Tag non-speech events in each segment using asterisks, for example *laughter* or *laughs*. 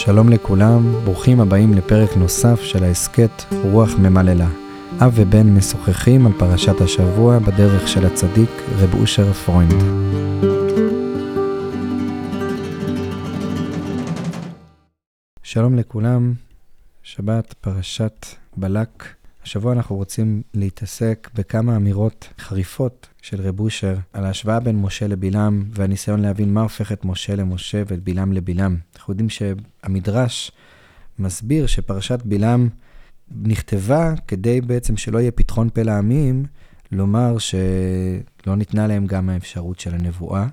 שלום לכולם, ברוכים הבאים לפרק נוסף של ההסכת רוח ממללא. אב ובן משוחחים על פרשת השבוע בדרך של הצדיק רב אושר פרוינד. שלום לכולם, שבת פרשת בלק. השבוע אנחנו רוצים להתעסק בכמה אמירות חריפות של רב אושר על ההשוואה בין משה לבלעם והניסיון להבין מה הופך את משה למשה ואת בלעם לבלעם. אנחנו יודעים שהמדרש מסביר שפרשת בלעם נכתבה כדי בעצם שלא יהיה פתחון פה לעמים, לומר שלא ניתנה להם גם האפשרות של הנבואה.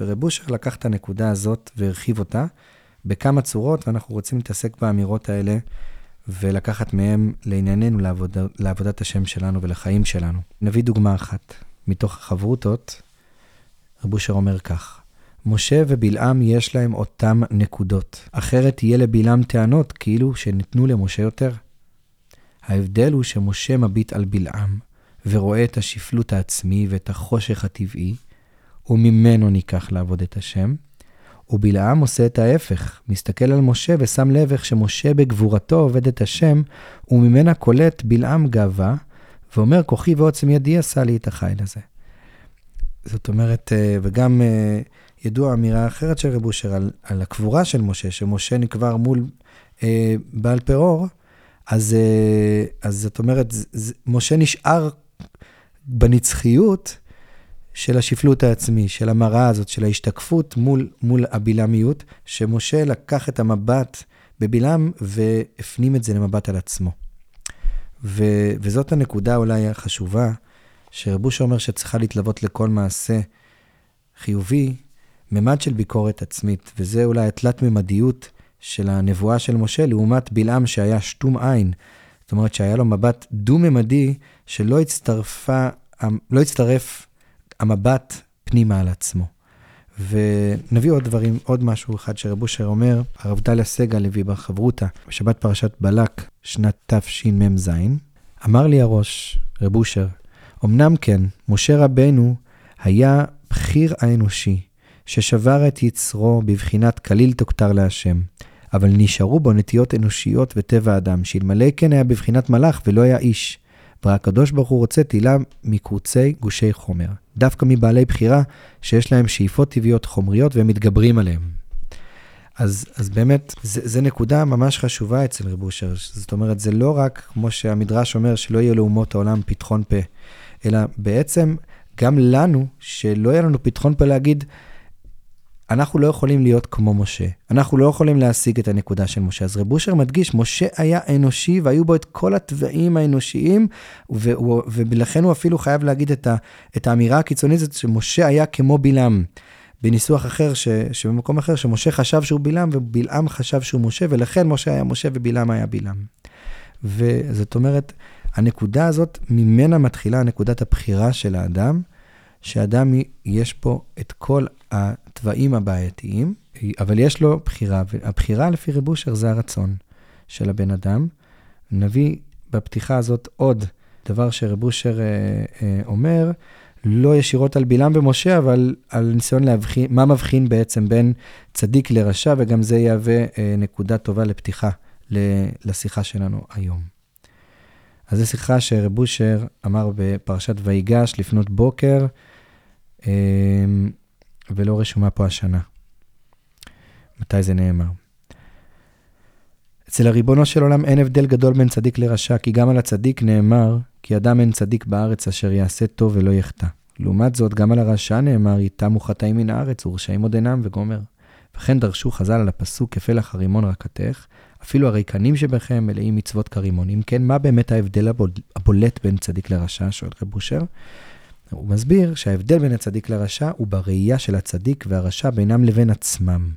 ורב אושר לקח את הנקודה הזאת והרחיב אותה בכמה צורות, ואנחנו רוצים להתעסק באמירות האלה ולקחת מהם לענייננו, לעבוד, לעבודת השם שלנו ולחיים שלנו. נביא דוגמה אחת. מתוך החברותות, רב אושר אומר כך: משה ובלעם יש להם אותם נקודות, אחרת יהיה לבלעם טענות כאילו שניתנו למשה יותר. ההבדל הוא שמשה מביט על בלעם, ורואה את השפלות העצמי ואת החושך הטבעי, וממנו ניקח לעבוד את השם, ובלעם עושה את ההפך, מסתכל על משה ושם לב איך שמשה בגבורתו עובד את השם, וממנה קולט בלעם גאווה, ואומר, כוחי ועוצם ידי עשה לי את החיל הזה. זאת אומרת, אה, וגם אה, ידוע אמירה אחרת של רב אושר על, על הקבורה של משה, שמשה נקבר מול אה, בעל פרור, אז, אה, אז זאת אומרת, ז, משה נשאר בנצחיות של השפלות העצמי, של המראה הזאת, של ההשתקפות מול, מול הבלעמיות, שמשה לקח את המבט בבלעם והפנים את זה למבט על עצמו. ו, וזאת הנקודה אולי החשובה, שרבוש אומר שצריכה להתלוות לכל מעשה חיובי, ממד של ביקורת עצמית, וזה אולי התלת-ממדיות של הנבואה של משה, לעומת בלעם שהיה שתום עין. זאת אומרת שהיה לו מבט דו-ממדי, שלא הצטרפה, לא הצטרף המבט פנימה על עצמו. ונביא עוד דברים, עוד משהו אחד שרב אושר אומר, הרב דליה סגל הביא בחברותא, בשבת פרשת בלק, שנת תשמ"ז, אמר לי הראש, רב אושר, אמנם כן, משה רבנו היה בחיר האנושי, ששבר את יצרו בבחינת כליל תוכתר להשם, אבל נשארו בו נטיות אנושיות וטבע אדם, שאלמלא כן היה בבחינת מלאך ולא היה איש. והקדוש ברוך הוא רוצה תהילה מקרוצי גושי חומר. דווקא מבעלי בחירה שיש להם שאיפות טבעיות חומריות והם מתגברים עליהם. אז, אז באמת, זו נקודה ממש חשובה אצל רב אושר. זאת אומרת, זה לא רק, כמו שהמדרש אומר, שלא יהיה לאומות העולם פתחון פה, אלא בעצם גם לנו, שלא יהיה לנו פתחון פה להגיד, אנחנו לא יכולים להיות כמו משה. אנחנו לא יכולים להשיג את הנקודה של משה. אז רב אושר מדגיש, משה היה אנושי והיו בו את כל התוואים האנושיים, ולכן הוא אפילו חייב להגיד את, ה, את האמירה הקיצונית הזאת, שמשה היה כמו בלעם. בניסוח אחר, ש, שבמקום אחר, שמשה חשב שהוא בלעם ובלעם חשב שהוא משה, ולכן משה היה משה ובלעם היה בלעם. וזאת אומרת, הנקודה הזאת, ממנה מתחילה נקודת הבחירה של האדם, שאדם יש פה את כל התוואים הבעייתיים, אבל יש לו בחירה, והבחירה לפי רב אושר זה הרצון של הבן אדם. נביא בפתיחה הזאת עוד דבר שרב אושר אה, אה, אומר, לא ישירות על בלעם ומשה, אבל על ניסיון להבחין, מה מבחין בעצם בין צדיק לרשע, וגם זה יהווה אה, נקודה טובה לפתיחה לשיחה שלנו היום. אז זו שיחה שרב אמר בפרשת ויגש לפנות בוקר, אמ, ולא רשומה פה השנה. מתי זה נאמר? אצל הריבונו של עולם אין הבדל גדול בין צדיק לרשע, כי גם על הצדיק נאמר, כי אדם אין צדיק בארץ אשר יעשה טוב ולא יחטא. לעומת זאת, גם על הרשע נאמר, ייתמו חטאים מן הארץ, ורשעים עוד אינם, וגומר. וכן דרשו חז"ל על הפסוק, כפלח הרימון רקתך, אפילו הריקנים שבכם מלאים מצוות כרימון. אם כן, מה באמת ההבדל הבולט בין צדיק לרשע? שואל רב אושר. הוא מסביר שההבדל בין הצדיק לרשע הוא בראייה של הצדיק והרשע בינם לבין עצמם.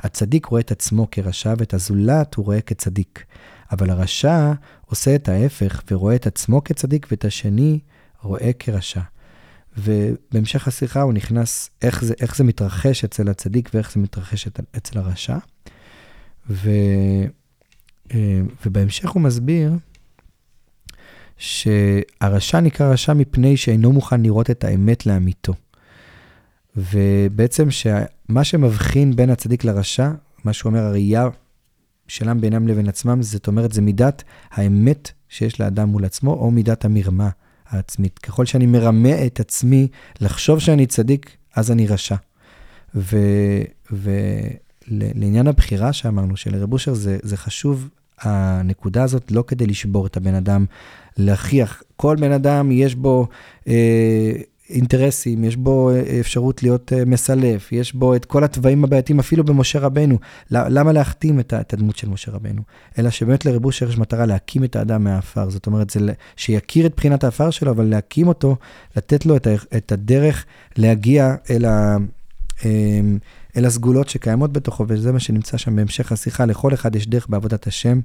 הצדיק רואה את עצמו כרשע ואת הזולת הוא רואה כצדיק. אבל הרשע עושה את ההפך ורואה את עצמו כצדיק ואת השני רואה כרשע. ובהמשך השיחה הוא נכנס איך זה, איך זה מתרחש אצל הצדיק ואיך זה מתרחש אצל הרשע. ו, אה, ובהמשך הוא מסביר שהרשע נקרא רשע מפני שאינו מוכן לראות את האמת לאמיתו. ובעצם שמה שמבחין בין הצדיק לרשע, מה שהוא אומר, הראייה שלם בינם לבין עצמם, זאת אומרת, זה מידת האמת שיש לאדם מול עצמו, או מידת המרמה העצמית. ככל שאני מרמה את עצמי לחשוב שאני צדיק, אז אני רשע. ולעניין הבחירה שאמרנו, של רב אושר, זה, זה חשוב, הנקודה הזאת, לא כדי לשבור את הבן אדם, להכריח. כל בן אדם יש בו... אה, אינטרסים, יש בו אה, אפשרות להיות אה, מסלף, יש בו את כל התוואים הבעייתיים, אפילו במשה רבנו. למה להחתים את הדמות של משה רבנו? אלא שבאמת לרב אושר יש מטרה להקים את האדם מהעפר. זאת אומרת, זה שיכיר את בחינת העפר שלו, אבל להקים אותו, לתת לו את הדרך להגיע אל, ה, אל הסגולות שקיימות בתוכו, וזה מה שנמצא שם בהמשך השיחה. לכל אחד יש דרך בעבודת השם.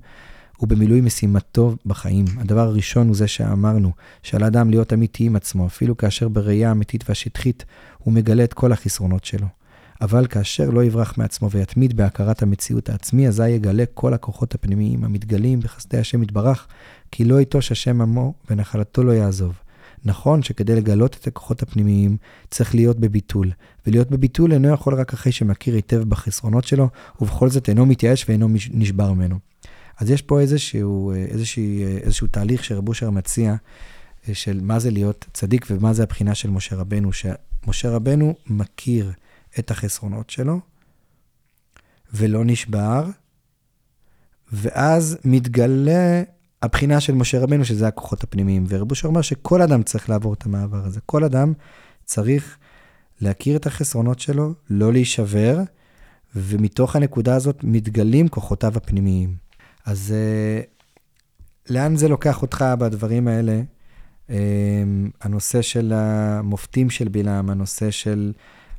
ובמילוי משימתו בחיים. הדבר הראשון הוא זה שאמרנו, שעל האדם להיות אמיתי עם עצמו, אפילו כאשר בראייה האמיתית והשטחית הוא מגלה את כל החסרונות שלו. אבל כאשר לא יברח מעצמו ויתמיד בהכרת המציאות העצמי, אזי יגלה כל הכוחות הפנימיים המתגלים בחסדי השם יתברך, כי לא יטוש השם עמו ונחלתו לא יעזוב. נכון שכדי לגלות את הכוחות הפנימיים צריך להיות בביטול, ולהיות בביטול אינו יכול רק אחרי שמכיר היטב בחסרונות שלו, ובכל זאת אינו מתייאש ואינו נשבר ממנו. אז יש פה איזשהו, איזשהו, איזשהו תהליך שרב אושר מציע, של מה זה להיות צדיק ומה זה הבחינה של משה רבנו, שמשה רבנו מכיר את החסרונות שלו ולא נשבר, ואז מתגלה הבחינה של משה רבנו, שזה הכוחות הפנימיים. ורב אושר אומר שכל אדם צריך לעבור את המעבר הזה. כל אדם צריך להכיר את החסרונות שלו, לא להישבר, ומתוך הנקודה הזאת מתגלים כוחותיו הפנימיים. אז uh, לאן זה לוקח אותך בדברים האלה? Um, הנושא של המופתים של בלעם, הנושא של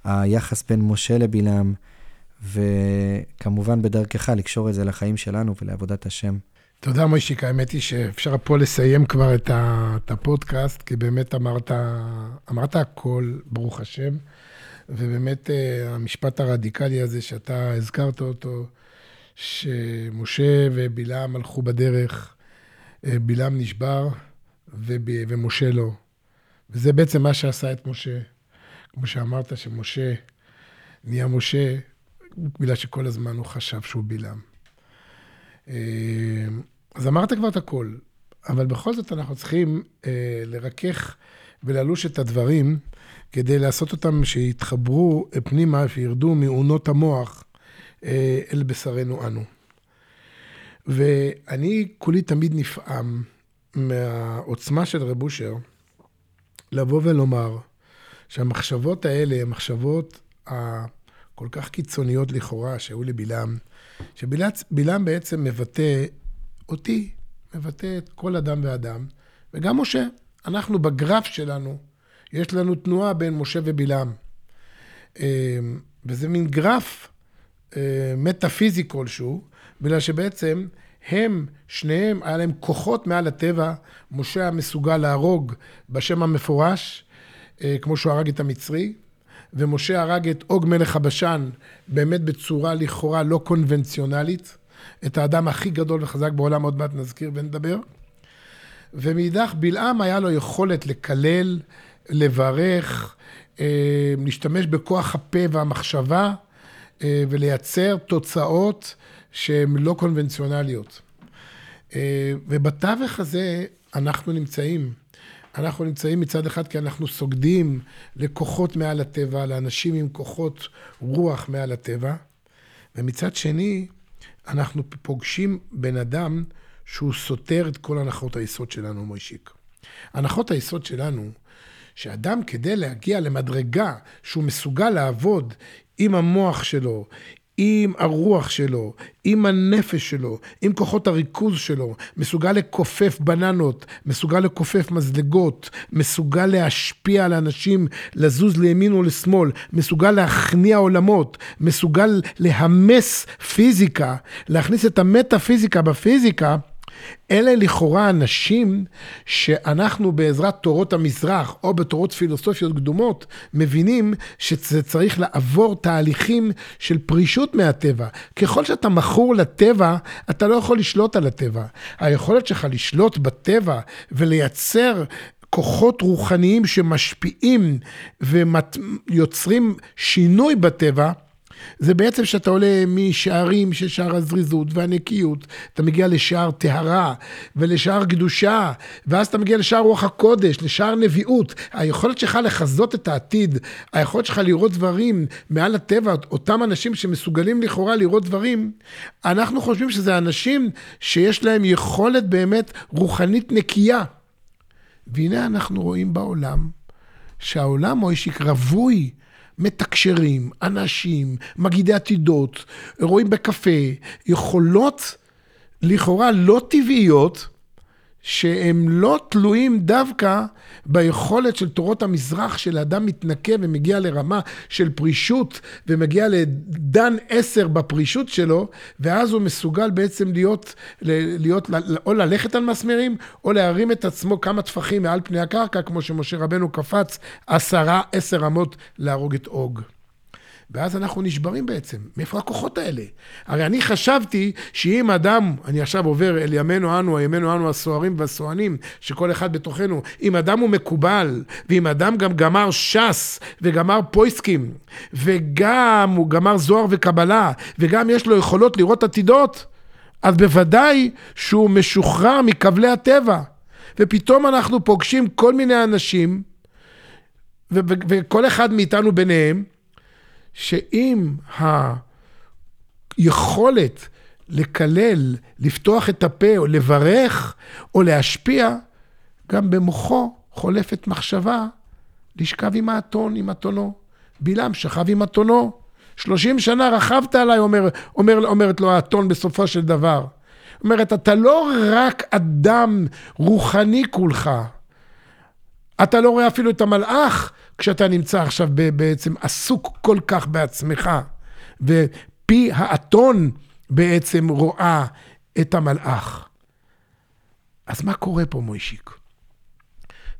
היחס בין משה לבלעם, וכמובן בדרכך לקשור את זה לחיים שלנו ולעבודת השם. תודה, מוישיק. האמת היא שאפשר פה לסיים כבר את, את הפודקאסט, כי באמת אמרת, אמרת הכל, ברוך השם, ובאמת אה, המשפט הרדיקלי הזה שאתה הזכרת אותו, שמשה ובלעם הלכו בדרך, אה, בלעם נשבר ומשה לא. וזה בעצם מה שעשה את משה. כמו שאמרת, שמשה נהיה משה, בגלל שכל הזמן הוא חשב שהוא בלעם. אה, אז אמרת כבר את הכל, אבל בכל זאת אנחנו צריכים אה, לרכך וללוש את הדברים כדי לעשות אותם שיתחברו פנימה, שירדו מעונות המוח אה, אל בשרנו אנו. ואני כולי תמיד נפעם מהעוצמה של רב אושר לבוא ולומר שהמחשבות האלה, המחשבות הכל כך קיצוניות לכאורה שהיו לבלעם, שבלעם בעצם מבטא אותי, מבטא את כל אדם ואדם, וגם משה. אנחנו בגרף שלנו, יש לנו תנועה בין משה ובלעם. אה, וזה מין גרף אה, מטאפיזי כלשהו, בגלל שבעצם הם, שניהם, היה להם כוחות מעל הטבע. משה היה מסוגל להרוג בשם המפורש, אה, כמו שהוא הרג את המצרי, ומשה הרג את עוג מלך הבשן, באמת בצורה לכאורה לא קונבנציונלית, את האדם הכי גדול וחזק בעולם, עוד מעט נזכיר ונדבר. ומאידך, בלעם היה לו יכולת לקלל, לברך, אה, להשתמש בכוח הפה והמחשבה, אה, ולייצר תוצאות שהן לא קונבנציונליות. אה, ובתווך הזה אנחנו נמצאים. אנחנו נמצאים מצד אחד כי אנחנו סוגדים לכוחות מעל הטבע, לאנשים עם כוחות רוח מעל הטבע, ומצד שני, אנחנו פוגשים בן אדם שהוא סותר את כל הנחות היסוד שלנו, מוישיק. הנחות היסוד שלנו, שאדם כדי להגיע למדרגה שהוא מסוגל לעבוד עם המוח שלו, עם הרוח שלו, עם הנפש שלו, עם כוחות הריכוז שלו, מסוגל לכופף בננות, מסוגל לכופף מזלגות, מסוגל להשפיע על אנשים, לזוז לימין ולשמאל, מסוגל להכניע עולמות, מסוגל להמס פיזיקה, להכניס את המטאפיזיקה בפיזיקה, אלה לכאורה אנשים שאנחנו בעזרת תורות המזרח או בתורות פילוסופיות קדומות מבינים שזה צריך לעבור תהליכים של פרישות מהטבע. ככל שאתה מכור לטבע, אתה לא יכול לשלוט על הטבע. היכולת שלך לשלוט בטבע ולייצר כוחות רוחניים שמשפיעים ויוצרים שינוי בטבע, זה בעצם שאתה עולה משערים של שער הזריזות והנקיות, אתה מגיע לשער טהרה ולשער קדושה, ואז אתה מגיע לשער רוח הקודש, לשער נביאות. היכולת שלך לחזות את העתיד, היכולת שלך לראות דברים מעל הטבע, אותם אנשים שמסוגלים לכאורה לראות דברים, אנחנו חושבים שזה אנשים שיש להם יכולת באמת רוחנית נקייה. והנה אנחנו רואים בעולם, שהעולם, מוישיק, רווי מתקשרים, אנשים, מגידי עתידות, רואים בקפה, יכולות לכאורה לא טבעיות, שהם לא תלויים דווקא ביכולת של תורות המזרח, של האדם מתנקה ומגיע לרמה של פרישות, ומגיע לדן עשר בפרישות שלו, ואז הוא מסוגל בעצם להיות, להיות או ללכת על מסמרים, או להרים את עצמו כמה טפחים מעל פני הקרקע, כמו שמשה רבנו קפץ עשרה, עשר אמות להרוג את אוג. ואז אנחנו נשברים בעצם. מאיפה הכוחות האלה? הרי אני חשבתי שאם אדם, אני עכשיו עובר אל ימינו אנו, ימינו אנו הסוהרים והסוהנים, שכל אחד בתוכנו, אם אדם הוא מקובל, ואם אדם גם גמר ש"ס וגמר פויסקים, וגם הוא גמר זוהר וקבלה, וגם יש לו יכולות לראות עתידות, אז בוודאי שהוא משוחרר מכבלי הטבע. ופתאום אנחנו פוגשים כל מיני אנשים, וכל אחד מאיתנו ביניהם, שאם היכולת לקלל, לפתוח את הפה, או לברך, או להשפיע, גם במוחו חולפת מחשבה לשכב עם האתון, עם אתונו. בלעם שכב עם אתונו. שלושים שנה רכבת עליי, אומר, אומר, אומרת לו האתון בסופו של דבר. אומרת, אתה לא רק אדם רוחני כולך, אתה לא רואה אפילו את המלאך כשאתה נמצא עכשיו בעצם עסוק כל כך בעצמך, ופי האתון בעצם רואה את המלאך. אז מה קורה פה, מוישיק?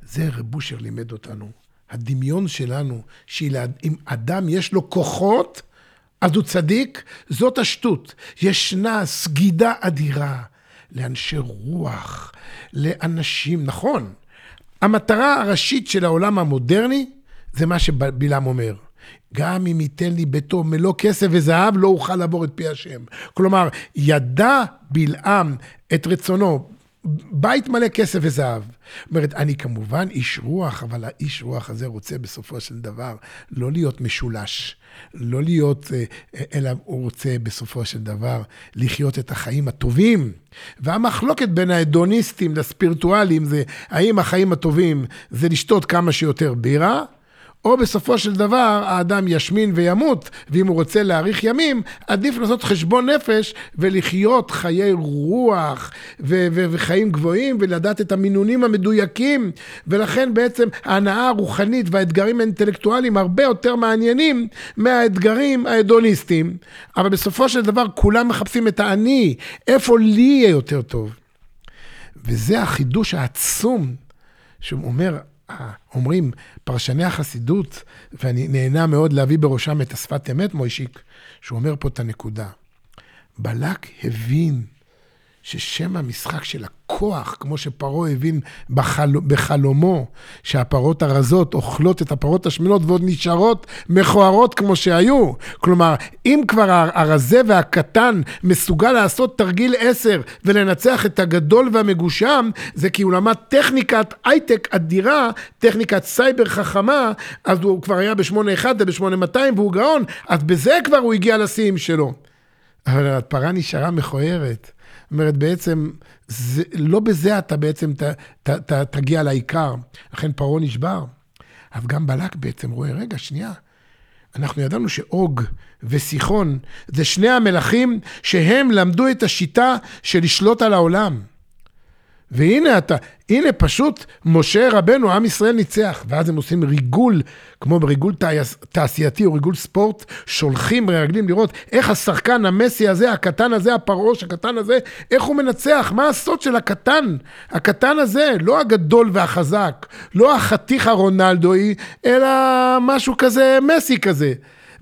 זה רב בושר לימד אותנו. הדמיון שלנו, שאם אדם יש לו כוחות, אז הוא צדיק, זאת השטות. ישנה סגידה אדירה לאנשי רוח, לאנשים, נכון, המטרה הראשית של העולם המודרני זה מה שבלעם אומר. גם אם ייתן לי ביתו מלוא כסף וזהב, לא אוכל לעבור את פי השם. כלומר, ידע בלעם את רצונו, בית מלא כסף וזהב. זאת אומרת, אני כמובן איש רוח, אבל האיש רוח הזה רוצה בסופו של דבר לא להיות משולש, לא להיות, אה, אלא הוא רוצה בסופו של דבר לחיות את החיים הטובים. והמחלוקת בין ההדוניסטים לספירטואלים זה האם החיים הטובים זה לשתות כמה שיותר בירה, או בסופו של דבר האדם ישמין וימות, ואם הוא רוצה להאריך ימים, עדיף לעשות חשבון נפש ולחיות חיי רוח ו- ו- וחיים גבוהים ולדעת את המינונים המדויקים, ולכן בעצם ההנאה הרוחנית והאתגרים האינטלקטואליים הרבה יותר מעניינים מהאתגרים ההדוניסטיים. אבל בסופו של דבר כולם מחפשים את האני, איפה לי יהיה יותר טוב. וזה החידוש העצום, שהוא אומר, אומרים פרשני החסידות, ואני נהנה מאוד להביא בראשם את השפת אמת, מוישיק, שהוא אומר פה את הנקודה. בלק הבין ששם המשחק של הכוח, כמו שפרעה הבין בחל... בחלומו, שהפרות הרזות אוכלות את הפרות השמנות ועוד נשארות מכוערות כמו שהיו. כלומר, אם כבר הרזה והקטן מסוגל לעשות תרגיל עשר ולנצח את הגדול והמגושם, זה כי הוא למד טכניקת הייטק אדירה, טכניקת סייבר חכמה, אז הוא כבר היה ב-81 וב-8200 והוא גאון, אז בזה כבר הוא הגיע לשיאים שלו. אבל הפרה נשארה מכוערת. זאת אומרת, בעצם, זה, לא בזה אתה בעצם ת, ת, ת, תגיע לעיקר. לכן פרעה נשבר. אבל גם בלק בעצם רואה, רגע, שנייה. אנחנו ידענו שאוג וסיחון זה שני המלכים שהם למדו את השיטה של לשלוט על העולם. והנה אתה, הנה פשוט משה רבנו, עם ישראל ניצח. ואז הם עושים ריגול, כמו בריגול תעשייתי או ריגול ספורט, שולחים מרגלים לראות איך השחקן המסי הזה, הקטן הזה, הפרעוש הקטן הזה, איך הוא מנצח, מה הסוד של הקטן. הקטן הזה, לא הגדול והחזק, לא החתיך הרונלדואי, אלא משהו כזה, מסי כזה.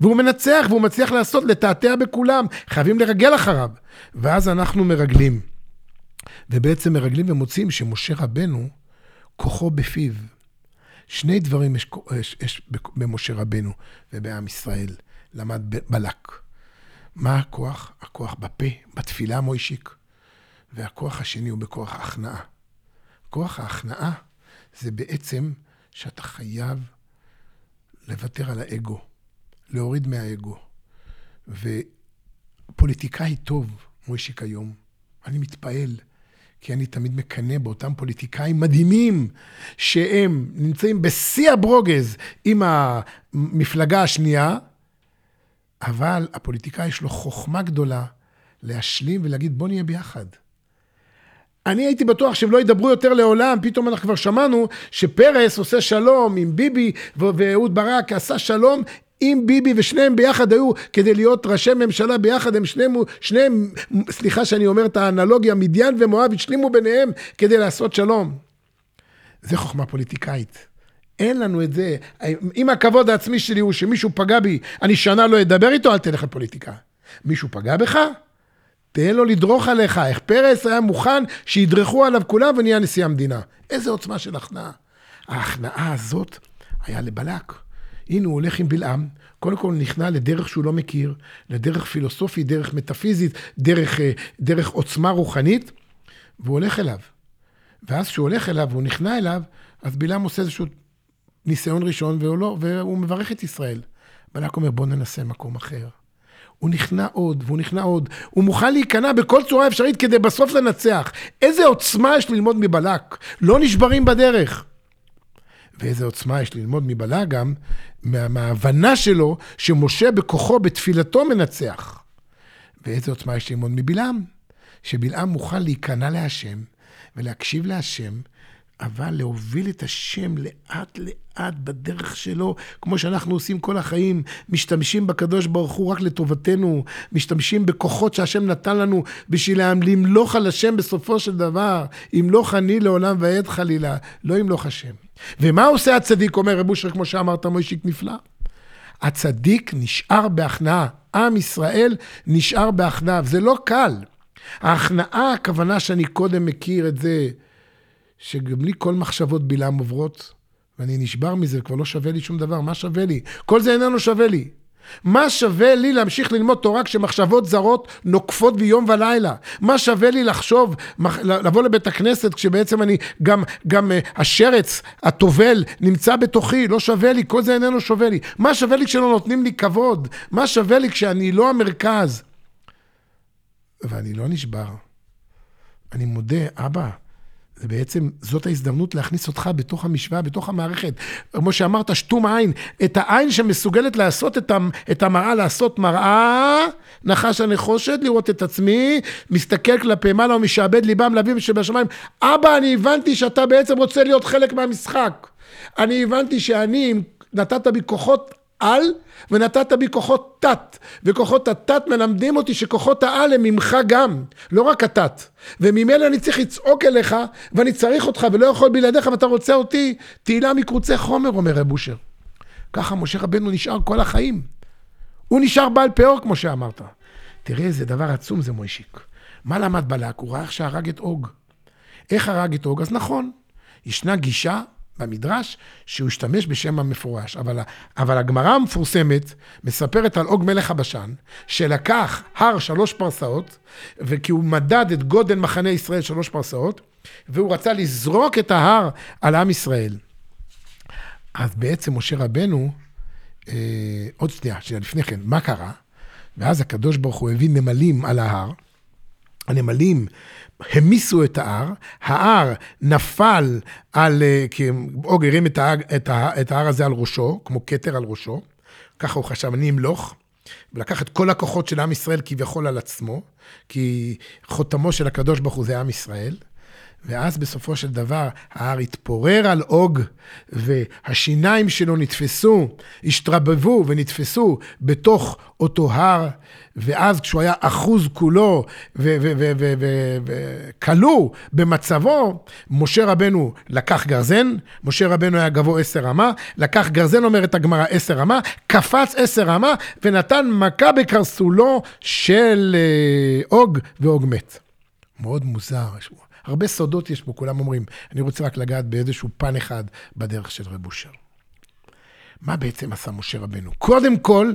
והוא מנצח והוא מצליח לעשות, לתעתע בכולם. חייבים לרגל אחריו. ואז אנחנו מרגלים. ובעצם מרגלים ומוצאים שמשה רבנו, כוחו בפיו. שני דברים יש, יש, יש במשה רבנו ובעם ישראל. למד בלק. מה הכוח? הכוח בפה, בתפילה מוישיק, והכוח השני הוא בכוח ההכנעה. כוח ההכנעה זה בעצם שאתה חייב לוותר על האגו, להוריד מהאגו. ופוליטיקאי טוב, מוישיק היום, אני מתפעל, כי אני תמיד מקנא באותם פוליטיקאים מדהימים, שהם נמצאים בשיא הברוגז עם המפלגה השנייה, אבל הפוליטיקאי יש לו חוכמה גדולה להשלים ולהגיד, בוא נהיה ביחד. אני הייתי בטוח שהם לא ידברו יותר לעולם, פתאום אנחנו כבר שמענו שפרס עושה שלום עם ביבי ואהוד ברק עשה שלום עם ביבי ושניהם ביחד היו כדי להיות ראשי ממשלה ביחד, הם שניהם, שניהם, סליחה שאני אומר את האנלוגיה, מדיין ומואב השלימו ביניהם כדי לעשות שלום. זה חוכמה פוליטיקאית. אין לנו את זה. אם הכבוד העצמי שלי הוא שמישהו פגע בי, אני שנה לא אדבר איתו, אל תלך לפוליטיקה. מישהו פגע בך? תן לו לדרוך עליך. איך פרס היה מוכן שידרכו עליו כולם ונהיה נשיא המדינה. איזה עוצמה של הכנעה. ההכנעה הזאת היה לבלק. הנה הוא הולך עם בלעם, קודם כל נכנע לדרך שהוא לא מכיר, לדרך פילוסופית, דרך מטאפיזית, דרך, אה, דרך עוצמה רוחנית, והוא הולך אליו. ואז כשהוא הולך אליו והוא נכנע אליו, אז בלעם עושה איזשהו ניסיון ראשון, והוא, לא, והוא מברך את ישראל. בלק אומר, בוא ננסה מקום אחר. הוא נכנע עוד, והוא נכנע עוד. הוא מוכן להיכנע בכל צורה אפשרית כדי בסוף לנצח. איזה עוצמה יש ללמוד מבלק. לא נשברים בדרך. ואיזה עוצמה יש ללמוד מבלק גם, מה, מההבנה שלו שמשה בכוחו, בתפילתו מנצח. ואיזה עוצמה יש ללמוד מבלעם, שבלעם מוכן להיכנע להשם ולהקשיב להשם אבל להוביל את השם לאט לאט בדרך שלו, כמו שאנחנו עושים כל החיים, משתמשים בקדוש ברוך הוא רק לטובתנו, משתמשים בכוחות שהשם נתן לנו בשביל למלוך על השם בסופו של דבר, ימלוך אני לעולם ועד חלילה, לא ימלוך השם. ומה עושה הצדיק, אומר רב אושר, כמו שאמרת, מוישיק נפלא? הצדיק נשאר בהכנעה, עם ישראל נשאר בהכנעה, וזה לא קל. ההכנעה, הכוונה שאני קודם מכיר את זה, שגם לי כל מחשבות בלעם עוברות, ואני נשבר מזה, כבר לא שווה לי שום דבר, מה שווה לי? כל זה איננו שווה לי. מה שווה לי להמשיך ללמוד תורה כשמחשבות זרות נוקפות בי יום ולילה? מה שווה לי לחשוב, לבוא לבית הכנסת כשבעצם אני, גם, גם uh, השרץ, הטובל, נמצא בתוכי, לא שווה לי, כל זה איננו שווה לי. מה שווה לי כשלא נותנים לי כבוד? מה שווה לי כשאני לא המרכז? ואני לא נשבר. אני מודה, אבא, זה בעצם, זאת ההזדמנות להכניס אותך בתוך המשוואה, בתוך המערכת. כמו שאמרת, שתום עין, את העין שמסוגלת לעשות את, המראה, לעשות מראה, נחש הנחושת, לראות את עצמי, מסתכל כלפי מעלה ומשעבד ליבם לאביו שבשמיים. אבא, אני הבנתי שאתה בעצם רוצה להיות חלק מהמשחק. אני הבנתי שאני, נתת בי כוחות על, ונתת בי כוחות תת. וכוחות התת מלמדים אותי שכוחות העל הם ממך גם, לא רק התת. וממילא אני צריך לצעוק אליך, ואני צריך אותך, ולא יכול בלעדיך, ואתה רוצה אותי. תהילה מקרוצי חומר, אומר רב אושר. ככה משה רבנו נשאר כל החיים. הוא נשאר בעל פאור, כמו שאמרת. תראה איזה דבר עצום זה מוישיק. מה למד בלק? הוא ראה איך שהרג את אוג. איך הרג את אוג? אז נכון, ישנה גישה במדרש שהוא השתמש בשם המפורש. אבל, אבל הגמרא המפורסמת מספרת על עוג מלך הבשן, שלקח הר שלוש פרסאות, וכי הוא מדד את גודל מחנה ישראל שלוש פרסאות, והוא רצה לזרוק את ההר על עם ישראל. אז בעצם משה רבנו, אה, עוד שנייה, שנייה לפני כן, מה קרה? ואז הקדוש ברוך הוא הביא נמלים על ההר. הנמלים המיסו את ההר, ההר נפל על, אה, כי אוג הרים את ההר, את, ההר, את ההר הזה על ראשו, כמו כתר על ראשו, ככה הוא חשב, אני אמלוך, ולקח את כל הכוחות של עם ישראל כביכול על עצמו, כי חותמו של הקדוש ברוך הוא זה עם ישראל. ואז בסופו של דבר ההר התפורר על אוג, והשיניים שלו נתפסו, השתרבבו ונתפסו בתוך אותו הר, ואז כשהוא היה אחוז כולו וכלוא במצבו, משה רבנו לקח גרזן, משה רבנו היה גבוה עשר אמה, לקח גרזן, אומרת הגמרא, עשר אמה, קפץ עשר אמה, ונתן מכה בקרסולו של אה, אוג, ואוג מת. מאוד מוזר. הרבה סודות יש בו, כולם אומרים. אני רוצה רק לגעת באיזשהו פן אחד בדרך של רב אושר. מה בעצם עשה משה רבנו? קודם כל,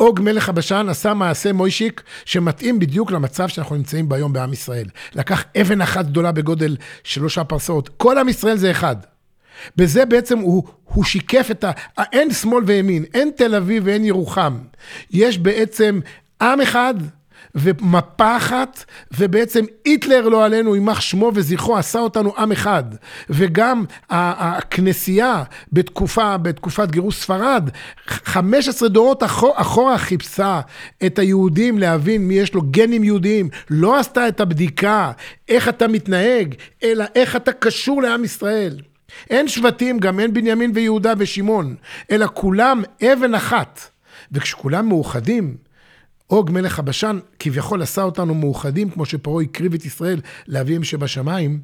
אוג מלך הבשן עשה מעשה מוישיק שמתאים בדיוק למצב שאנחנו נמצאים ביום בעם ישראל. לקח אבן אחת גדולה בגודל שלושה פרסאות. כל עם ישראל זה אחד. בזה בעצם הוא, הוא שיקף את ה... אין שמאל וימין, אין תל אביב ואין ירוחם. יש בעצם עם אחד ומפה אחת, ובעצם היטלר, לא עלינו, יימח שמו וזכרו, עשה אותנו עם אחד. וגם הכנסייה בתקופה, בתקופת גירוש ספרד, 15 דורות אחורה, אחורה חיפשה את היהודים להבין מי יש לו גנים יהודיים. לא עשתה את הבדיקה, איך אתה מתנהג, אלא איך אתה קשור לעם ישראל. אין שבטים, גם אין בנימין ויהודה ושמעון, אלא כולם אבן אחת. וכשכולם מאוחדים, אוג מלך הבשן כביכול עשה אותנו מאוחדים, כמו שפרעה הקריב את ישראל לאביהם שבשמיים,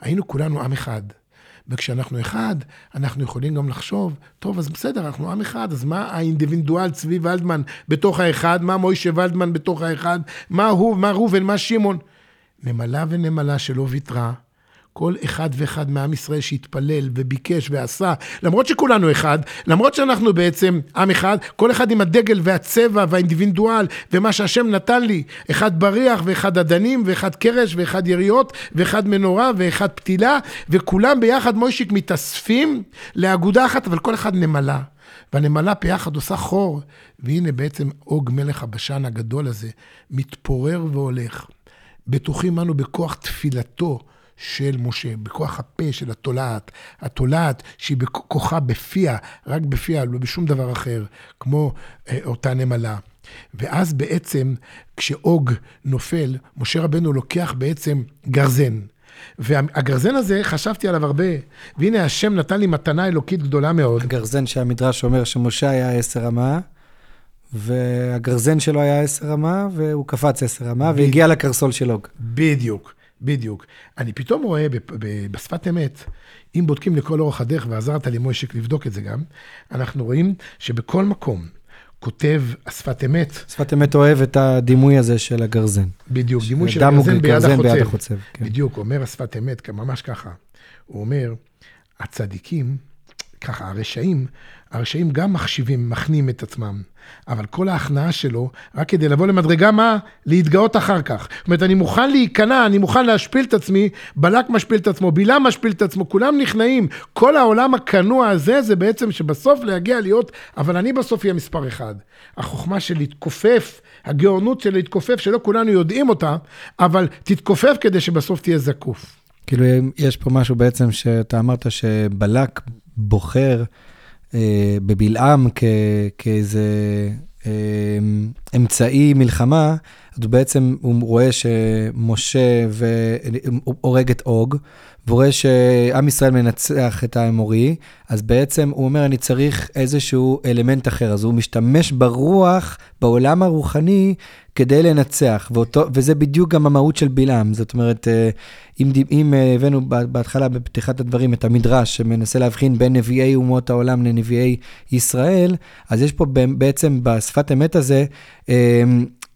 היינו כולנו עם אחד. וכשאנחנו אחד, אנחנו יכולים גם לחשוב, טוב, אז בסדר, אנחנו עם אחד, אז מה האינדיבידואל צבי ולדמן בתוך האחד, מה מוישה ולדמן בתוך האחד, מה הוא, מה ראובן, מה שמעון. נמלה ונמלה שלא ויתרה, כל אחד ואחד מעם ישראל שהתפלל וביקש ועשה, למרות שכולנו אחד, למרות שאנחנו בעצם עם אחד, כל אחד עם הדגל והצבע והאינדיבידואל ומה שהשם נתן לי, אחד בריח ואחד אדנים ואחד קרש ואחד יריות ואחד מנורה ואחד פתילה, וכולם ביחד מוישיק מתאספים לאגודה אחת, אבל כל אחד נמלה. והנמלה ביחד עושה חור, והנה בעצם אוג מלך הבשן הגדול הזה מתפורר והולך. בטוחים אנו בכוח תפילתו של משה, בכוח הפה של התולעת. התולעת שהיא בכוחה בפיה, רק בפיה, לא בשום דבר אחר, כמו אה, אותה נמלה. ואז בעצם, כשאוג נופל, משה רבנו לוקח בעצם גרזן. והגרזן הזה, חשבתי עליו הרבה, והנה השם נתן לי מתנה אלוקית גדולה מאוד. הגרזן שהמדרש אומר שמשה היה עשר אמה, והגרזן שלו היה עשר אמה, והוא קפץ עשר אמה, והגיע לקרסול של אוג. בדיוק. בדיוק. אני פתאום רואה בשפת אמת, אם בודקים לכל אורך הדרך, ועזרת לי מוישק לבדוק את זה גם, אנחנו רואים שבכל מקום כותב השפת אמת. שפת אמת אוהב את הדימוי הזה של הגרזן. בדיוק, דימוי של הגרזן ביד החוצב. ביד החוצב כן. בדיוק, אומר השפת אמת, ממש ככה. הוא אומר, הצדיקים, ככה, הרשעים, הרשעים גם מחשיבים, מכנים את עצמם, אבל כל ההכנעה שלו, רק כדי לבוא למדרגה מה? להתגאות אחר כך. זאת אומרת, אני מוכן להיכנע, אני מוכן להשפיל את עצמי, בלק משפיל את עצמו, בלעם משפיל את עצמו, כולם נכנעים. כל העולם הכנוע הזה, זה בעצם שבסוף להגיע להיות, אבל אני בסוף אהיה מספר אחד. החוכמה של להתכופף, הגאונות של להתכופף, שלא כולנו יודעים אותה, אבל תתכופף כדי שבסוף תהיה זקוף. כאילו, יש פה משהו בעצם שאתה אמרת שבלק בוחר אה, בבלעם כאיזה אה, אמצעי מלחמה, אז בעצם, הוא רואה שמשה הורג את אוג, והוא רואה שעם ישראל מנצח את האמורי, אז בעצם הוא אומר, אני צריך איזשהו אלמנט אחר. אז הוא משתמש ברוח, בעולם הרוחני, כדי לנצח, ואותו, וזה בדיוק גם המהות של בלעם. זאת אומרת, אה, אם, אם אה, הבאנו בהתחלה, בפתיחת הדברים, את המדרש שמנסה להבחין בין נביאי אומות העולם לנביאי ישראל, אז יש פה בעצם בשפת אמת הזה, אה,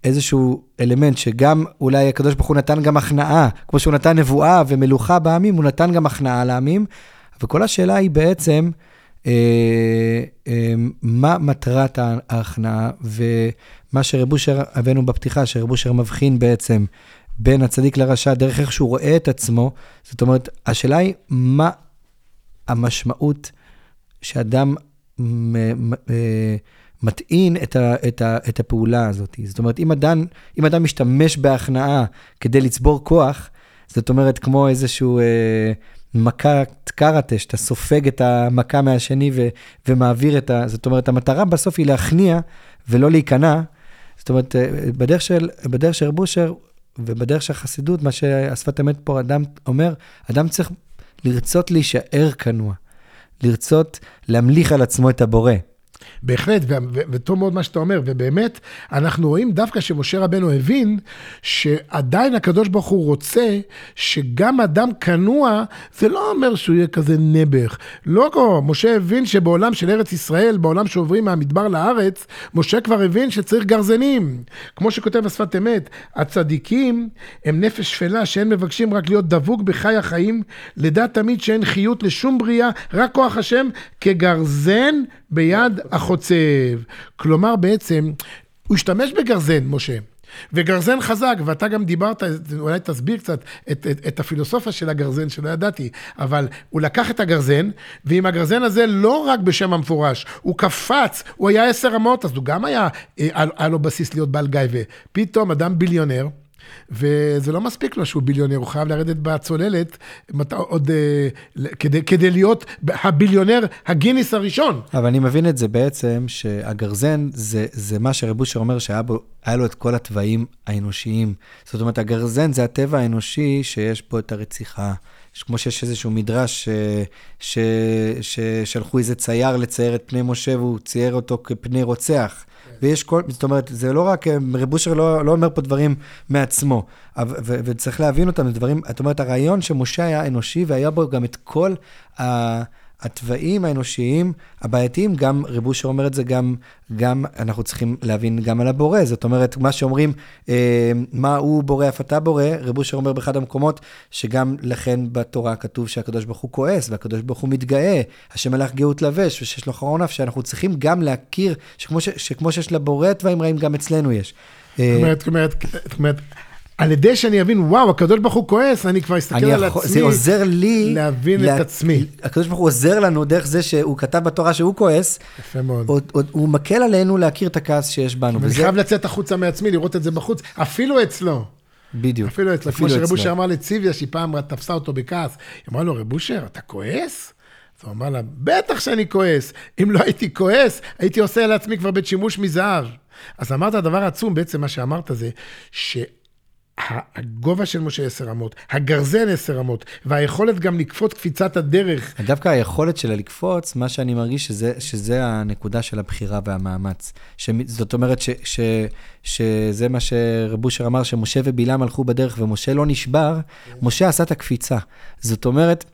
איזשהו אלמנט שגם אולי הקדוש ברוך הוא נתן גם הכנעה, כמו שהוא נתן נבואה ומלוכה בעמים, הוא נתן גם הכנעה לעמים. וכל השאלה היא בעצם, אה, אה, מה מטרת ההכנעה, ומה שרב אושר הבאנו בפתיחה, שרב אושר מבחין בעצם בין הצדיק לרשע, דרך איך שהוא רואה את עצמו, זאת אומרת, השאלה היא, מה המשמעות שאדם... מטעין את, ה, את, ה, את הפעולה הזאת. זאת אומרת, אם אדם, אם אדם משתמש בהכנעה כדי לצבור כוח, זאת אומרת, כמו איזשהו אה, מכת קראטה, שאתה סופג את המכה מהשני ו, ומעביר את ה... זאת אומרת, המטרה בסוף היא להכניע ולא להיכנע. זאת אומרת, אה, בדרך של, בדרך של בושר ובדרך של החסידות, מה שהשפת אמת פה, אדם אומר, אדם צריך לרצות להישאר כנוע, לרצות להמליך על עצמו את הבורא. בהחלט, וטוב מאוד מה שאתה אומר, ובאמת, אנחנו רואים דווקא שמשה רבנו הבין שעדיין הקדוש ברוך הוא רוצה שגם אדם כנוע, זה לא אומר שהוא יהיה כזה נעבך. לא, משה הבין שבעולם של ארץ ישראל, בעולם שעוברים מהמדבר לארץ, משה כבר הבין שצריך גרזנים. כמו שכותב השפת אמת, הצדיקים הם נפש שפלה שאין מבקשים רק להיות דבוק בחי החיים, לדע תמיד שאין חיות לשום בריאה, רק כוח השם כגרזן ביד החוצב. כלומר, בעצם, הוא השתמש בגרזן, משה. וגרזן חזק, ואתה גם דיברת, אולי תסביר קצת את, את, את הפילוסופיה של הגרזן, שלא ידעתי, אבל הוא לקח את הגרזן, ועם הגרזן הזה לא רק בשם המפורש, הוא קפץ, הוא היה עשר אמות, אז הוא גם היה, היה, היה לו בסיס להיות בעל גיא, ופתאום אדם ביליונר, וזה לא מספיק לו שהוא ביליונר, הוא חייב לרדת בצוללת עוד, אה, כדי, כדי להיות הביליונר, הגיניס הראשון. אבל אני מבין את זה בעצם, שהגרזן זה, זה מה שרב אושר אומר שהיה לו את כל התוואים האנושיים. זאת אומרת, הגרזן זה הטבע האנושי שיש בו את הרציחה. כמו שיש איזשהו מדרש ששלחו איזה צייר לצייר את פני משה והוא צייר אותו כפני רוצח. ויש כל, זאת אומרת, זה לא רק, רב אושר לא, לא אומר פה דברים מעצמו, וצריך להבין אותם, זה דברים, את אומרת, הרעיון שמשה היה אנושי והיה בו גם את כל ה... התוואים האנושיים הבעייתיים, גם רב אושר אומר את זה, גם, גם אנחנו צריכים להבין גם על הבורא. זאת אומרת, מה שאומרים, אה, מה הוא בורא אף אתה בורא, רב אושר אומר באחד המקומות, שגם לכן בתורה כתוב שהקדוש ברוך הוא כועס, והקדוש ברוך הוא מתגאה, השם מלך גאות לבש, ושיש לו חרון אף, שאנחנו צריכים גם להכיר, שכמו, ש, שכמו שיש לבורא תוואים רעים, גם אצלנו יש. זאת אומרת, זאת אומרת, על ידי שאני אבין, וואו, הקדוש ברוך הוא כועס, אני כבר אסתכל על יכול, עצמי. זה עוזר לי... להבין לה... את עצמי. הקדוש ברוך הוא עוזר לנו דרך זה שהוא כתב בתורה שהוא כועס. יפה מאוד. הוא, הוא, הוא מקל עלינו להכיר את הכעס שיש בנו. אני וזה... חייב לצאת החוצה מעצמי, לראות את זה בחוץ, אפילו אצלו. בדיוק. אפילו אצלו. כמו שרב אושר אמר לציוויה, שהיא פעם תפסה אותו בכעס. היא אמרה לו, רב אושר, אתה כועס? אז הוא אמר לה, בטח שאני כועס. אם לא הייתי כועס, הייתי עושה לעצמי כבר בית שימוש מזהב. אז אמרת הדבר העצום, בעצם מה שאמרת זה, ש... הגובה של משה עשר אמות, הגרזן עשר אמות, והיכולת גם לקפוץ קפיצת הדרך. דווקא היכולת שלה לקפוץ, מה שאני מרגיש שזה, שזה הנקודה של הבחירה והמאמץ. ש, זאת אומרת ש, ש, שזה מה שרב אושר אמר, שמשה ובלעם הלכו בדרך ומשה לא נשבר, משה עשה את הקפיצה. זאת אומרת,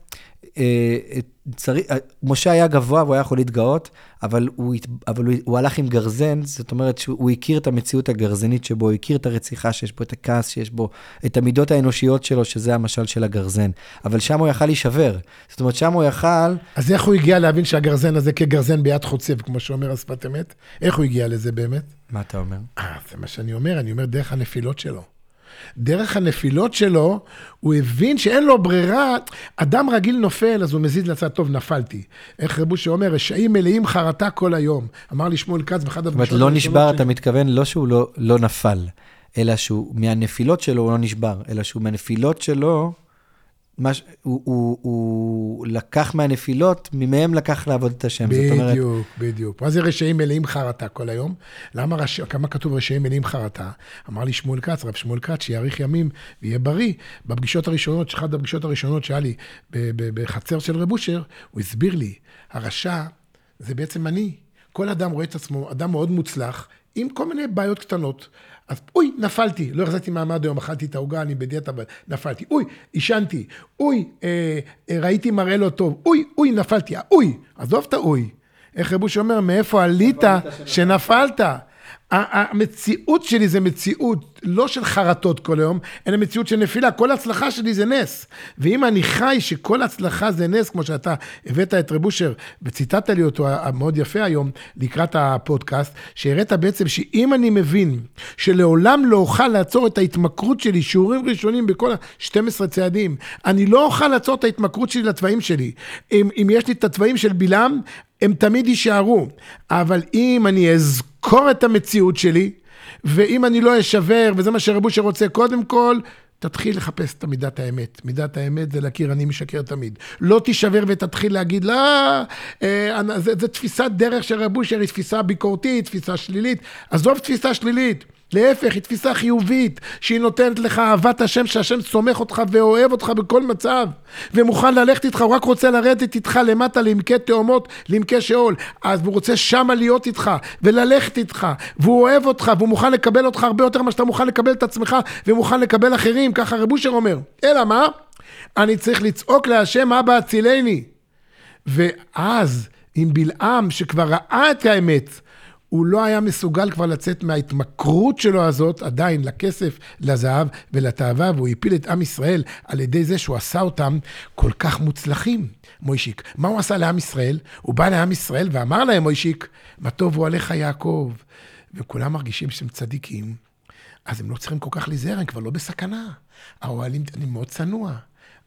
צריך, אה, משה היה גבוה והוא היה יכול להתגאות, אבל, הוא, אבל הוא, הוא הלך עם גרזן, זאת אומרת שהוא הכיר את המציאות הגרזנית שבו, הוא הכיר את הרציחה שיש בו, את הכעס שיש בו, את המידות האנושיות שלו, שזה המשל של הגרזן. אבל שם הוא יכל להישבר. זאת אומרת, שם הוא יכל... אז איך הוא הגיע להבין שהגרזן הזה כגרזן ביד חוצב, כמו שאומר השפת אמת? איך הוא הגיע לזה באמת? מה אתה אומר? אה, זה מה שאני אומר, אני אומר דרך הנפילות שלו. דרך הנפילות שלו, הוא הבין שאין לו ברירה. אדם רגיל נופל, אז הוא מזיז לצד, טוב, נפלתי. איך רבו שאומר, רשעים מלאים חרטה כל היום. אמר לי שמואל כץ באחד הפגישות. זאת אומרת, לא נשבר, אתה מתכוון, לא שהוא לא, לא נפל, אלא שהוא, מהנפילות שלו הוא לא נשבר, אלא שהוא מהנפילות שלו... מה, הוא, הוא, הוא לקח מהנפילות, ממהם לקח לעבוד את השם. בדיוק, אומרת... בדיוק. מה זה רשעים מלאים חרטה כל היום? למה רש... כמה כתוב רשעים מלאים חרטה? אמר לי שמואל כץ, רב שמואל כץ, שיאריך ימים ויהיה בריא. בפגישות הראשונות, אחת הפגישות הראשונות שהיה לי בחצר של רב אושר, הוא הסביר לי, הרשע זה בעצם אני. כל אדם רואה את עצמו, אדם מאוד מוצלח, עם כל מיני בעיות קטנות. אז אוי, נפלתי, לא החזקתי מעמד היום, אכלתי את העוגה, אני בדיאטה, נפלתי. אוי, עישנתי. אוי, אה, אה, ראיתי מראה לא טוב. אוי, אוי, נפלתי. אוי, עזוב את האוי. איך רבוש אומר, מאיפה עלית שנפלת? המציאות שלי זה מציאות לא של חרטות כל היום, אלא מציאות של נפילה. כל הצלחה שלי זה נס. ואם אני חי שכל הצלחה זה נס, כמו שאתה הבאת את רב אושר וציטטת לי אותו מאוד יפה היום לקראת הפודקאסט, שהראית בעצם שאם אני מבין שלעולם לא אוכל לעצור את ההתמכרות שלי, שיעורים ראשונים בכל ה-12 צעדים, אני לא אוכל לעצור את ההתמכרות שלי לתוואים שלי. אם, אם יש לי את התוואים של בלעם, הם תמיד יישארו. אבל אם אני אזכור את המציאות שלי, ואם אני לא אשבר, וזה מה שרב אושר רוצה, קודם כל, תתחיל לחפש את מידת האמת. מידת האמת זה להכיר, אני משקר תמיד. לא תישבר ותתחיל להגיד, לא, אה, זה תפיסת דרך של רב אושר, היא תפיסה ביקורתית, תפיסה שלילית. עזוב תפיסה שלילית. להפך, היא תפיסה חיובית, שהיא נותנת לך אהבת השם, שהשם סומך אותך ואוהב אותך בכל מצב, ומוכן ללכת איתך, הוא רק רוצה לרדת איתך למטה לעמקי תאומות, לעמקי שאול. אז הוא רוצה שמה להיות איתך, וללכת איתך, והוא אוהב אותך, והוא מוכן לקבל אותך הרבה יותר ממה שאתה מוכן לקבל את עצמך, ומוכן לקבל אחרים, ככה רב אושר אומר. אלא מה? אני צריך לצעוק להשם, אבא הצילני. ואז, עם בלעם, שכבר ראה את האמת, הוא לא היה מסוגל כבר לצאת מההתמכרות שלו הזאת, עדיין, לכסף, לזהב ולתאווה, והוא הפיל את עם ישראל על ידי זה שהוא עשה אותם כל כך מוצלחים, מוישיק. מה הוא עשה לעם ישראל? הוא בא לעם ישראל ואמר להם, מוישיק, מה טוב הוא עליך יעקב. וכולם מרגישים שהם צדיקים, אז הם לא צריכים כל כך להיזהר, הם כבר לא בסכנה. האוהלים, אני מאוד צנוע.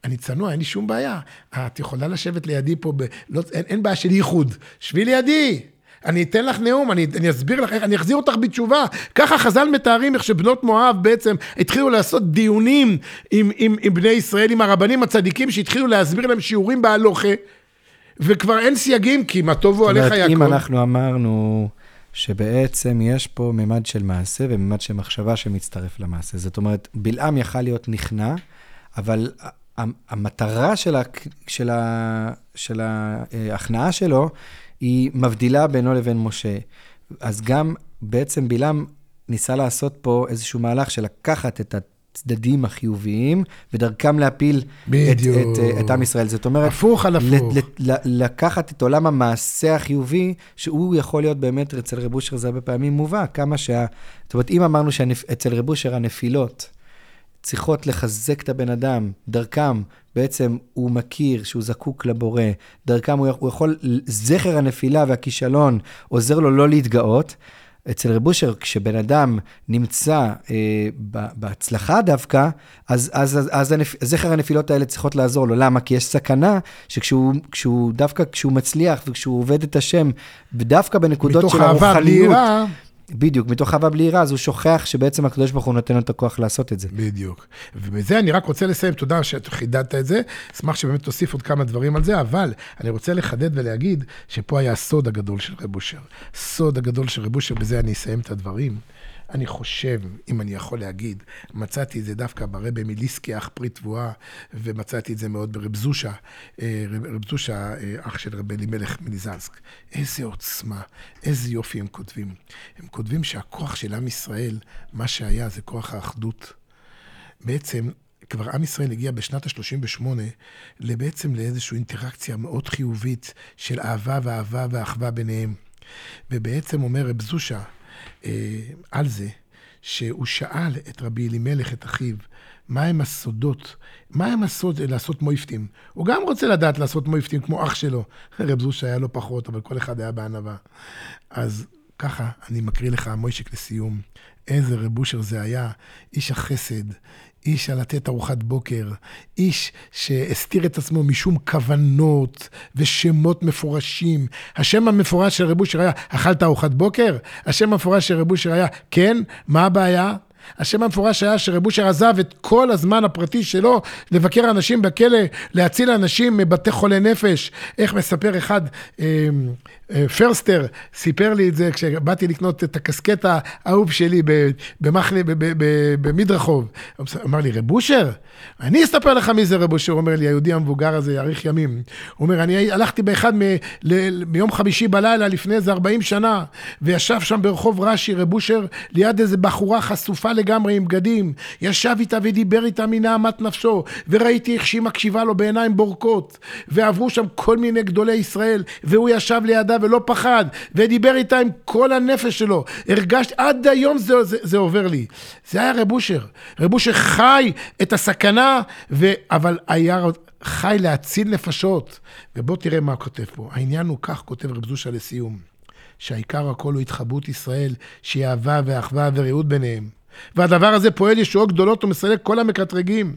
אני צנוע, אין לי שום בעיה. את יכולה לשבת לידי פה, ב... לא, אין, אין בעיה של ייחוד. שבי לידי, אני אתן לך נאום, אני, אני אסביר לך אני אחזיר אותך בתשובה. ככה חז"ל מתארים איך שבנות מואב בעצם התחילו לעשות דיונים עם, עם, עם בני ישראל, עם הרבנים הצדיקים, שהתחילו להסביר להם שיעורים בהלוכה, וכבר אין סייגים, כי מה טובו עליך יעקב. זאת אומרת, אם אנחנו אמרנו שבעצם יש פה ממד של מעשה וממד של מחשבה שמצטרף למעשה. זאת אומרת, בלעם יכל להיות נכנע, אבל המטרה של, ה, של, ה, של ההכנעה שלו היא מבדילה בינו לבין משה. אז גם בעצם בלעם ניסה לעשות פה איזשהו מהלך של לקחת את הצדדים החיוביים, ודרכם להפיל את, את, את עם ישראל. זאת אומרת, הפוך על הפוך. ל, ל, לקחת את עולם המעשה החיובי, שהוא יכול להיות באמת, אצל רב אושר זה הרבה פעמים מובא, כמה שה... זאת אומרת, אם אמרנו שאצל רב אושר הנפילות צריכות לחזק את הבן אדם, דרכם בעצם הוא מכיר שהוא זקוק לבורא, דרכם הוא, הוא יכול, זכר הנפילה והכישלון עוזר לו לא להתגאות. אצל רב אושר, כשבן אדם נמצא אה, בהצלחה דווקא, אז, אז, אז, אז הנפ... זכר הנפילות האלה צריכות לעזור לו. למה? כי יש סכנה שכשהוא, דווקא כשהוא מצליח וכשהוא עובד את השם, ודווקא בנקודות של הרוחניות... מתוך אהבה בדיוק, מתוך אהבה בלי יראה, אז הוא שוכח שבעצם הקדוש ברוך הוא נותן לו את הכוח לעשות את זה. בדיוק. ובזה אני רק רוצה לסיים, תודה שחידדת את זה, אשמח שבאמת תוסיף עוד כמה דברים על זה, אבל אני רוצה לחדד ולהגיד שפה היה הסוד הגדול של רב אושר. סוד הגדול של רב אושר, בזה אני אסיים את הדברים. אני חושב, אם אני יכול להגיד, מצאתי את זה דווקא ברבי מליסקי, אח פרי תבואה, ומצאתי את זה מאוד ברב זושה, אה, רב זושה, אה, אח של רבי אלימלך מליזנסק. איזה עוצמה, איזה יופי הם כותבים. הם כותבים שהכוח של עם ישראל, מה שהיה זה כוח האחדות. בעצם, כבר עם ישראל הגיע בשנת ה-38 בעצם לאיזושהי אינטראקציה מאוד חיובית של אהבה ואהבה ואחווה ביניהם. ובעצם אומר רב זושה, על זה, שהוא שאל את רבי אלימלך, את אחיו, מהם הסודות, מהם הסוד לעשות מויפטים. הוא גם רוצה לדעת לעשות מויפטים כמו אח שלו. *laughs* רב זוש היה לו פחות, אבל כל אחד היה בענווה. אז ככה, אני מקריא לך, מוישק לסיום, איזה רב אושר זה היה, איש החסד, איש על לתת ארוחת בוקר, איש שהסתיר את עצמו משום כוונות ושמות מפורשים. השם המפורש של רב אושר היה, אכלת ארוחת בוקר? השם המפורש של רב אושר היה, כן, מה הבעיה? השם המפורש היה שרב אושר עזב את כל הזמן הפרטי שלו לבקר אנשים בכלא, להציל אנשים מבתי חולי נפש. איך מספר אחד, אה, פרסטר סיפר לי את זה כשבאתי לקנות את הקסקט האהוב שלי במחנה, במדרחוב. הוא אמר לי, רב אושר? אני אספר לך מי זה רב אושר, אומר לי, היהודי המבוגר הזה יאריך ימים. הוא אומר, אני הלכתי באחד מיום חמישי בלילה לפני איזה 40 שנה, וישב שם ברחוב רש"י רב אושר ליד איזה בחורה חשופה לגמרי עם בגדים. ישב איתה ודיבר איתה מנהמת נפשו, וראיתי איך שהיא מקשיבה לו בעיניים בורקות, ועברו שם כל מיני גדולי ישראל, והוא ישב לידה ולא פחד, ודיבר איתה עם כל הנפש שלו. הרגשתי, עד היום זה, זה, זה עובר לי. זה היה רב אושר. רב אושר חי את הסכנה, ו... אבל היה חי להציל נפשות. ובוא תראה מה הוא כותב פה. העניין הוא כך, כותב רב זושה לסיום, שהעיקר הכל הוא התחברות ישראל, שהיא אהבה ואחווה ורעות ביניהם. והדבר הזה פועל ישועות גדולות ומסלק כל המקטרגים.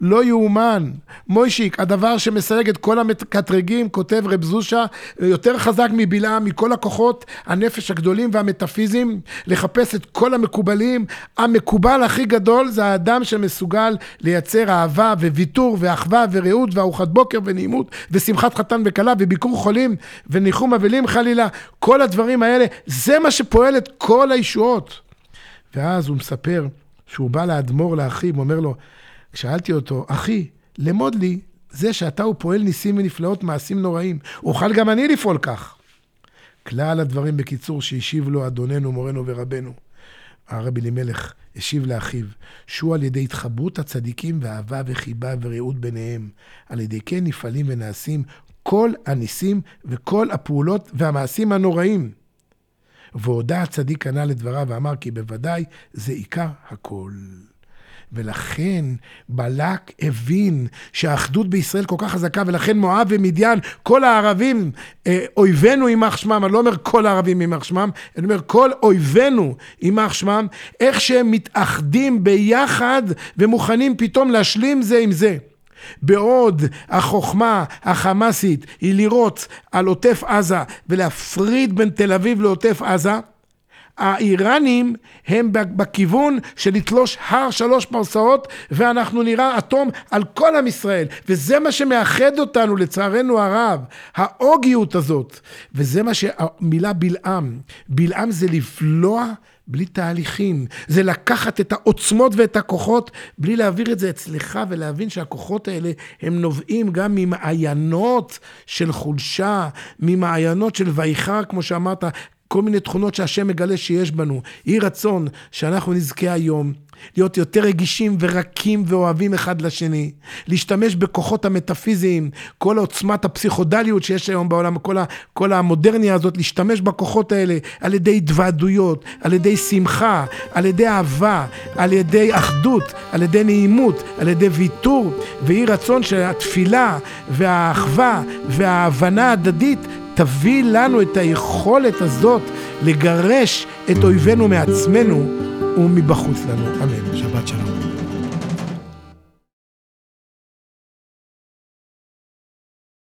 לא יאומן. מוישיק, הדבר שמסייג את כל המקטרגים, כותב רב זושה, יותר חזק מבלעם, מכל הכוחות הנפש הגדולים והמטאפיזיים, לחפש את כל המקובלים. המקובל הכי גדול זה האדם שמסוגל לייצר אהבה וויתור ואחווה ורעות וארוחת בוקר ונעימות ושמחת חתן וכלה וביקור חולים וניחום אבלים חלילה. כל הדברים האלה, זה מה שפועל את כל הישועות. ואז הוא מספר שהוא בא לאדמו"ר לאחיו, הוא אומר לו, שאלתי אותו, אחי, למוד לי זה שאתה הוא פועל ניסים ונפלאות, מעשים נוראים. אוכל גם אני לפעול כך. כלל הדברים בקיצור שהשיב לו אדוננו, מורנו ורבנו. הרבי אלימלך השיב לאחיו, שהוא על ידי התחברות הצדיקים ואהבה וחיבה ורעות ביניהם. על ידי כן נפעלים ונעשים כל הניסים וכל הפעולות והמעשים הנוראים. והודה הצדיק ענה לדבריו ואמר כי בוודאי זה עיקר הכל. ולכן בלק הבין שהאחדות בישראל כל כך חזקה, ולכן מואב ומדיין, כל הערבים, אה, אויבינו יימח שמם, אני לא אומר כל הערבים יימח שמם, אני אומר כל אויבינו יימח שמם, איך שהם מתאחדים ביחד ומוכנים פתאום להשלים זה עם זה. בעוד החוכמה החמאסית היא לירות על עוטף עזה ולהפריד בין תל אביב לעוטף עזה, האיראנים הם בכיוון של לתלוש הר שלוש פרסאות ואנחנו נראה אטום על כל עם ישראל. וזה מה שמאחד אותנו לצערנו הרב האוגיות הזאת. וזה מה שהמילה בלעם. בלעם זה לבלוע בלי תהליכים, זה לקחת את העוצמות ואת הכוחות בלי להעביר את זה אצלך ולהבין שהכוחות האלה הם נובעים גם ממעיינות של חולשה, ממעיינות של ויחר, כמו שאמרת, כל מיני תכונות שהשם מגלה שיש בנו. יהי רצון שאנחנו נזכה היום להיות יותר רגישים ורקים ואוהבים אחד לשני, להשתמש בכוחות המטאפיזיים, כל עוצמת הפסיכודליות שיש היום בעולם, כל, ה, כל המודרניה הזאת, להשתמש בכוחות האלה על ידי התוועדויות, על ידי שמחה, על ידי אהבה, על ידי אחדות, על ידי נעימות, על ידי ויתור, ויהי רצון שהתפילה והאחווה וההבנה ההדדית תביא לנו את היכולת הזאת לגרש את אויבינו מעצמנו ומבחוץ לנו. אמן. שבת שלום.